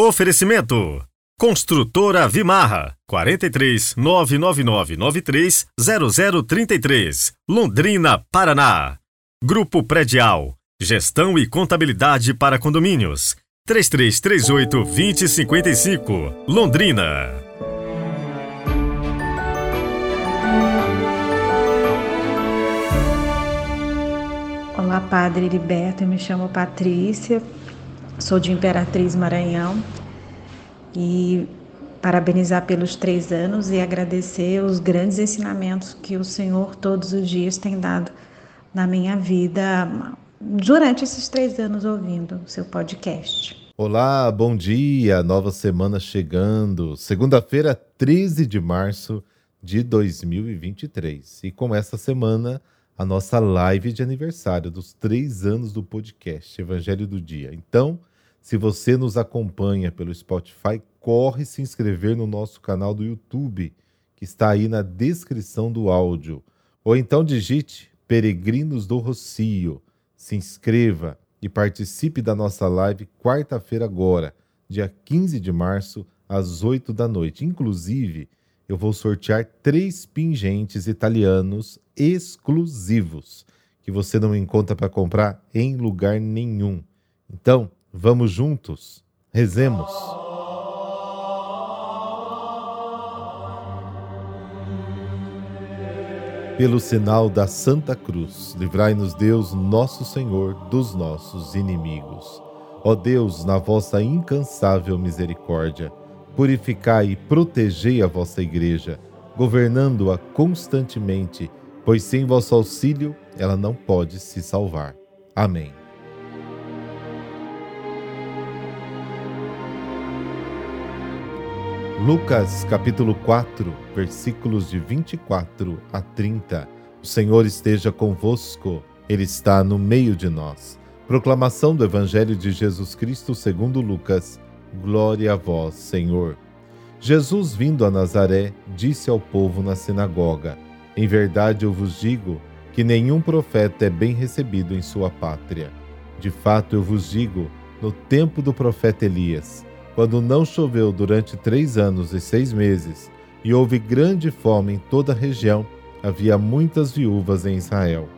Oferecimento Construtora Vimarra 43 99993 0033 Londrina, Paraná. Grupo Predial Gestão e Contabilidade para Condomínios 3338 2055 Londrina. Olá, Padre Heriberto. Eu me chamo Patrícia, sou de Imperatriz Maranhão e parabenizar pelos três anos e agradecer os grandes ensinamentos que o Senhor todos os dias tem dado na minha vida durante esses três anos ouvindo o seu podcast. Olá, bom dia, nova semana chegando. Segunda-feira, 13 de março de 2023. E com essa semana, a nossa live de aniversário dos três anos do podcast Evangelho do Dia. Então, se você nos acompanha pelo Spotify, corre se inscrever no nosso canal do YouTube, que está aí na descrição do áudio. Ou então digite Peregrinos do Rocio. Se inscreva e participe da nossa live quarta-feira agora, dia 15 de março, às 8 da noite. Inclusive, eu vou sortear três pingentes italianos exclusivos que você não encontra para comprar em lugar nenhum. Então, Vamos juntos, rezemos. Pelo sinal da Santa Cruz, livrai-nos Deus, nosso Senhor, dos nossos inimigos. Ó Deus, na vossa incansável misericórdia, purificai e protegei a vossa Igreja, governando-a constantemente, pois sem vosso auxílio ela não pode se salvar. Amém. Lucas capítulo 4, versículos de 24 a 30. O Senhor esteja convosco, Ele está no meio de nós. Proclamação do Evangelho de Jesus Cristo segundo Lucas. Glória a vós, Senhor. Jesus, vindo a Nazaré, disse ao povo na sinagoga: Em verdade eu vos digo que nenhum profeta é bem recebido em sua pátria. De fato eu vos digo, no tempo do profeta Elias, quando não choveu durante três anos e seis meses, e houve grande fome em toda a região, havia muitas viúvas em Israel.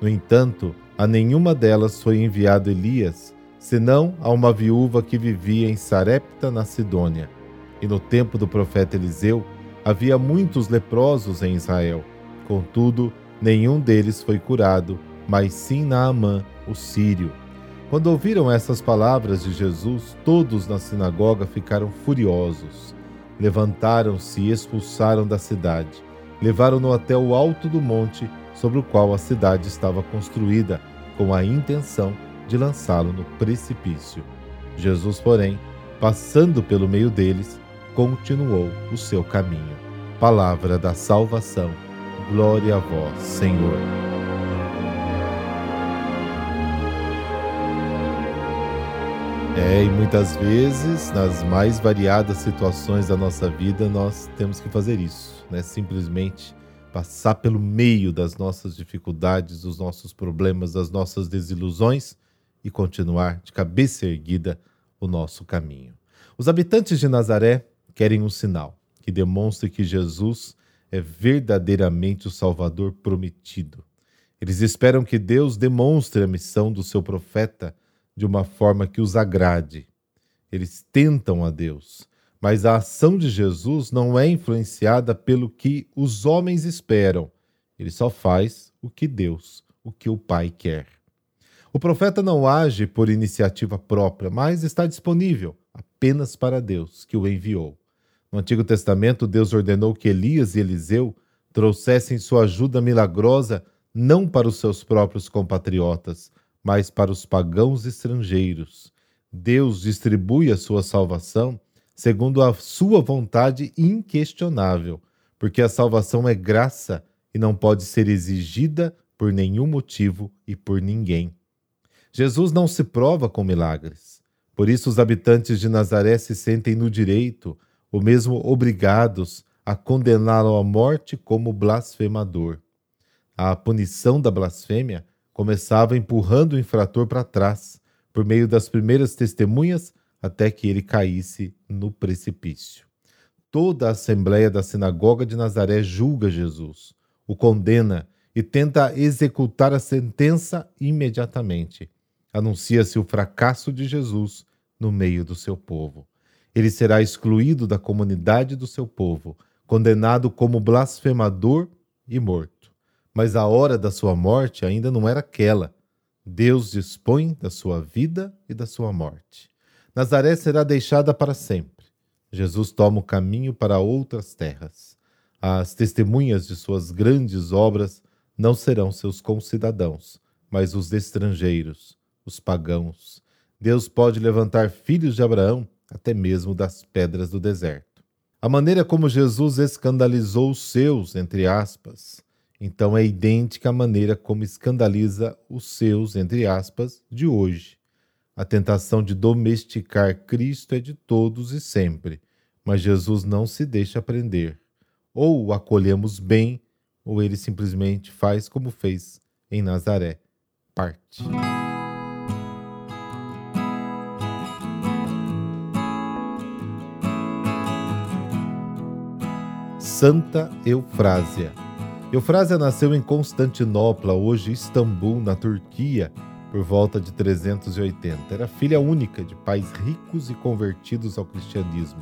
No entanto, a nenhuma delas foi enviado Elias, senão a uma viúva que vivia em Sarepta, na Sidônia. E no tempo do profeta Eliseu, havia muitos leprosos em Israel. Contudo, nenhum deles foi curado, mas sim Naamã, o sírio. Quando ouviram essas palavras de Jesus, todos na sinagoga ficaram furiosos. Levantaram-se e expulsaram da cidade. Levaram-no até o alto do monte sobre o qual a cidade estava construída, com a intenção de lançá-lo no precipício. Jesus, porém, passando pelo meio deles, continuou o seu caminho. Palavra da salvação. Glória a vós, Senhor. É, e muitas vezes, nas mais variadas situações da nossa vida, nós temos que fazer isso, né? Simplesmente passar pelo meio das nossas dificuldades, dos nossos problemas, das nossas desilusões e continuar de cabeça erguida o nosso caminho. Os habitantes de Nazaré querem um sinal que demonstre que Jesus é verdadeiramente o Salvador prometido. Eles esperam que Deus demonstre a missão do seu profeta de uma forma que os agrade. Eles tentam a Deus, mas a ação de Jesus não é influenciada pelo que os homens esperam. Ele só faz o que Deus, o que o Pai quer. O profeta não age por iniciativa própria, mas está disponível apenas para Deus, que o enviou. No Antigo Testamento, Deus ordenou que Elias e Eliseu trouxessem sua ajuda milagrosa não para os seus próprios compatriotas, mas para os pagãos estrangeiros. Deus distribui a sua salvação segundo a sua vontade inquestionável, porque a salvação é graça e não pode ser exigida por nenhum motivo e por ninguém. Jesus não se prova com milagres. Por isso, os habitantes de Nazaré se sentem no direito, ou mesmo obrigados, a condená-lo à morte como blasfemador. A punição da blasfêmia começava empurrando o infrator para trás, por meio das primeiras testemunhas, até que ele caísse no precipício. Toda a assembleia da sinagoga de Nazaré julga Jesus, o condena e tenta executar a sentença imediatamente. Anuncia-se o fracasso de Jesus no meio do seu povo. Ele será excluído da comunidade do seu povo, condenado como blasfemador e morto. Mas a hora da sua morte ainda não era aquela. Deus dispõe da sua vida e da sua morte. Nazaré será deixada para sempre. Jesus toma o caminho para outras terras. As testemunhas de suas grandes obras não serão seus concidadãos, mas os estrangeiros, os pagãos. Deus pode levantar filhos de Abraão até mesmo das pedras do deserto. A maneira como Jesus escandalizou os seus, entre aspas, então é idêntica à maneira como escandaliza os seus, entre aspas, de hoje. A tentação de domesticar Cristo é de todos e sempre, mas Jesus não se deixa prender. Ou o acolhemos bem, ou ele simplesmente faz como fez em Nazaré. Parte. Santa Eufrásia. Eufrásia nasceu em Constantinopla, hoje Istambul, na Turquia, por volta de 380. Era filha única de pais ricos e convertidos ao cristianismo,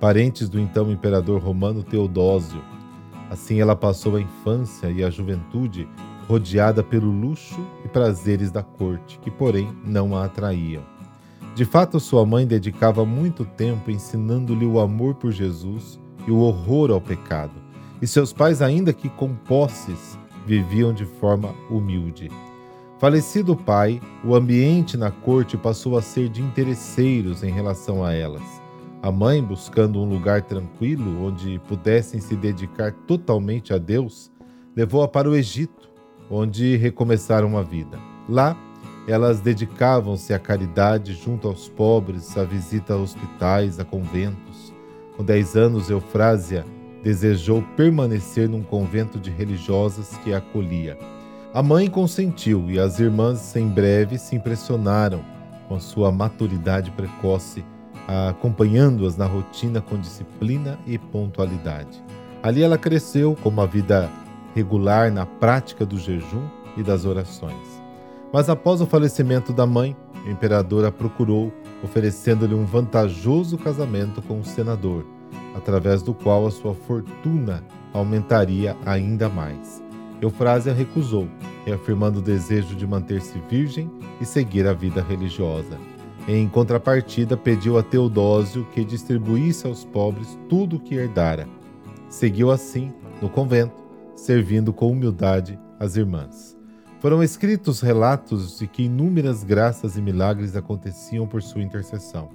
parentes do então imperador romano Teodósio. Assim ela passou a infância e a juventude rodeada pelo luxo e prazeres da corte, que porém não a atraíam. De fato, sua mãe dedicava muito tempo ensinando-lhe o amor por Jesus e o horror ao pecado, e seus pais, ainda que com posses, viviam de forma humilde. Falecido o pai, o ambiente na corte passou a ser de interesseiros em relação a elas. A mãe, buscando um lugar tranquilo onde pudessem se dedicar totalmente a Deus, levou-a para o Egito, onde recomeçaram a vida. Lá, elas dedicavam-se à caridade junto aos pobres, à visita a hospitais, a conventos. Com dez anos, Eufrásia desejou permanecer num convento de religiosas que a acolhia. A mãe consentiu e as irmãs em breve se impressionaram com sua maturidade precoce, acompanhando-as na rotina com disciplina e pontualidade. Ali ela cresceu com uma vida regular na prática do jejum e das orações. Mas após o falecimento da mãe, o imperador a procurou, oferecendo-lhe um vantajoso casamento com o senador, através do qual a sua fortuna aumentaria ainda mais. Eufrásia recusou, reafirmando o desejo de manter-se virgem e seguir a vida religiosa. Em contrapartida, pediu a Teodósio que distribuísse aos pobres tudo o que herdara. Seguiu assim, no convento, servindo com humildade as irmãs. Foram escritos relatos de que inúmeras graças e milagres aconteciam por sua intercessão.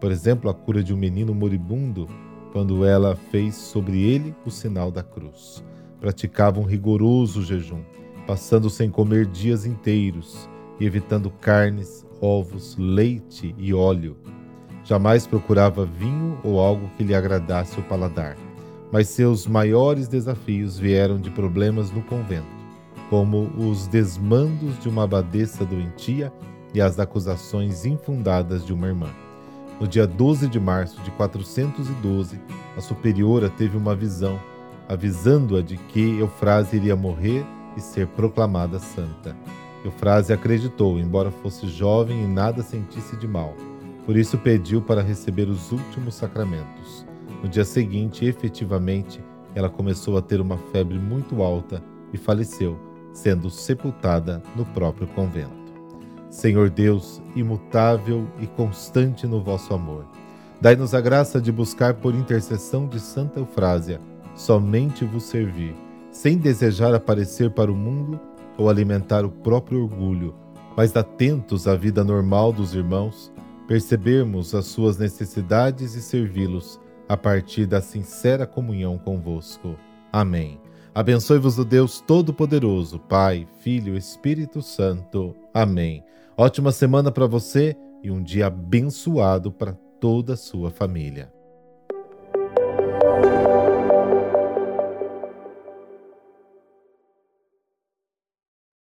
Por exemplo, a cura de um menino moribundo, quando ela fez sobre ele o sinal da cruz praticava um rigoroso jejum, passando sem comer dias inteiros e evitando carnes, ovos, leite e óleo. Jamais procurava vinho ou algo que lhe agradasse o paladar. Mas seus maiores desafios vieram de problemas no convento, como os desmandos de uma abadesa doentia e as acusações infundadas de uma irmã. No dia 12 de março de 412, a superiora teve uma visão avisando-a de que Eufrásia iria morrer e ser proclamada santa. Eufrásia acreditou, embora fosse jovem e nada sentisse de mal. Por isso pediu para receber os últimos sacramentos. No dia seguinte, efetivamente, ela começou a ter uma febre muito alta e faleceu, sendo sepultada no próprio convento. Senhor Deus, imutável e constante no vosso amor, dai-nos a graça de buscar por intercessão de Santa Eufrásia somente vos servir, sem desejar aparecer para o mundo ou alimentar o próprio orgulho, mas atentos à vida normal dos irmãos, percebermos as suas necessidades e servi-los a partir da sincera comunhão convosco. Amém. Abençoe-vos o Deus Todo-Poderoso, Pai, Filho e Espírito Santo. Amém. Ótima semana para você e um dia abençoado para toda a sua família.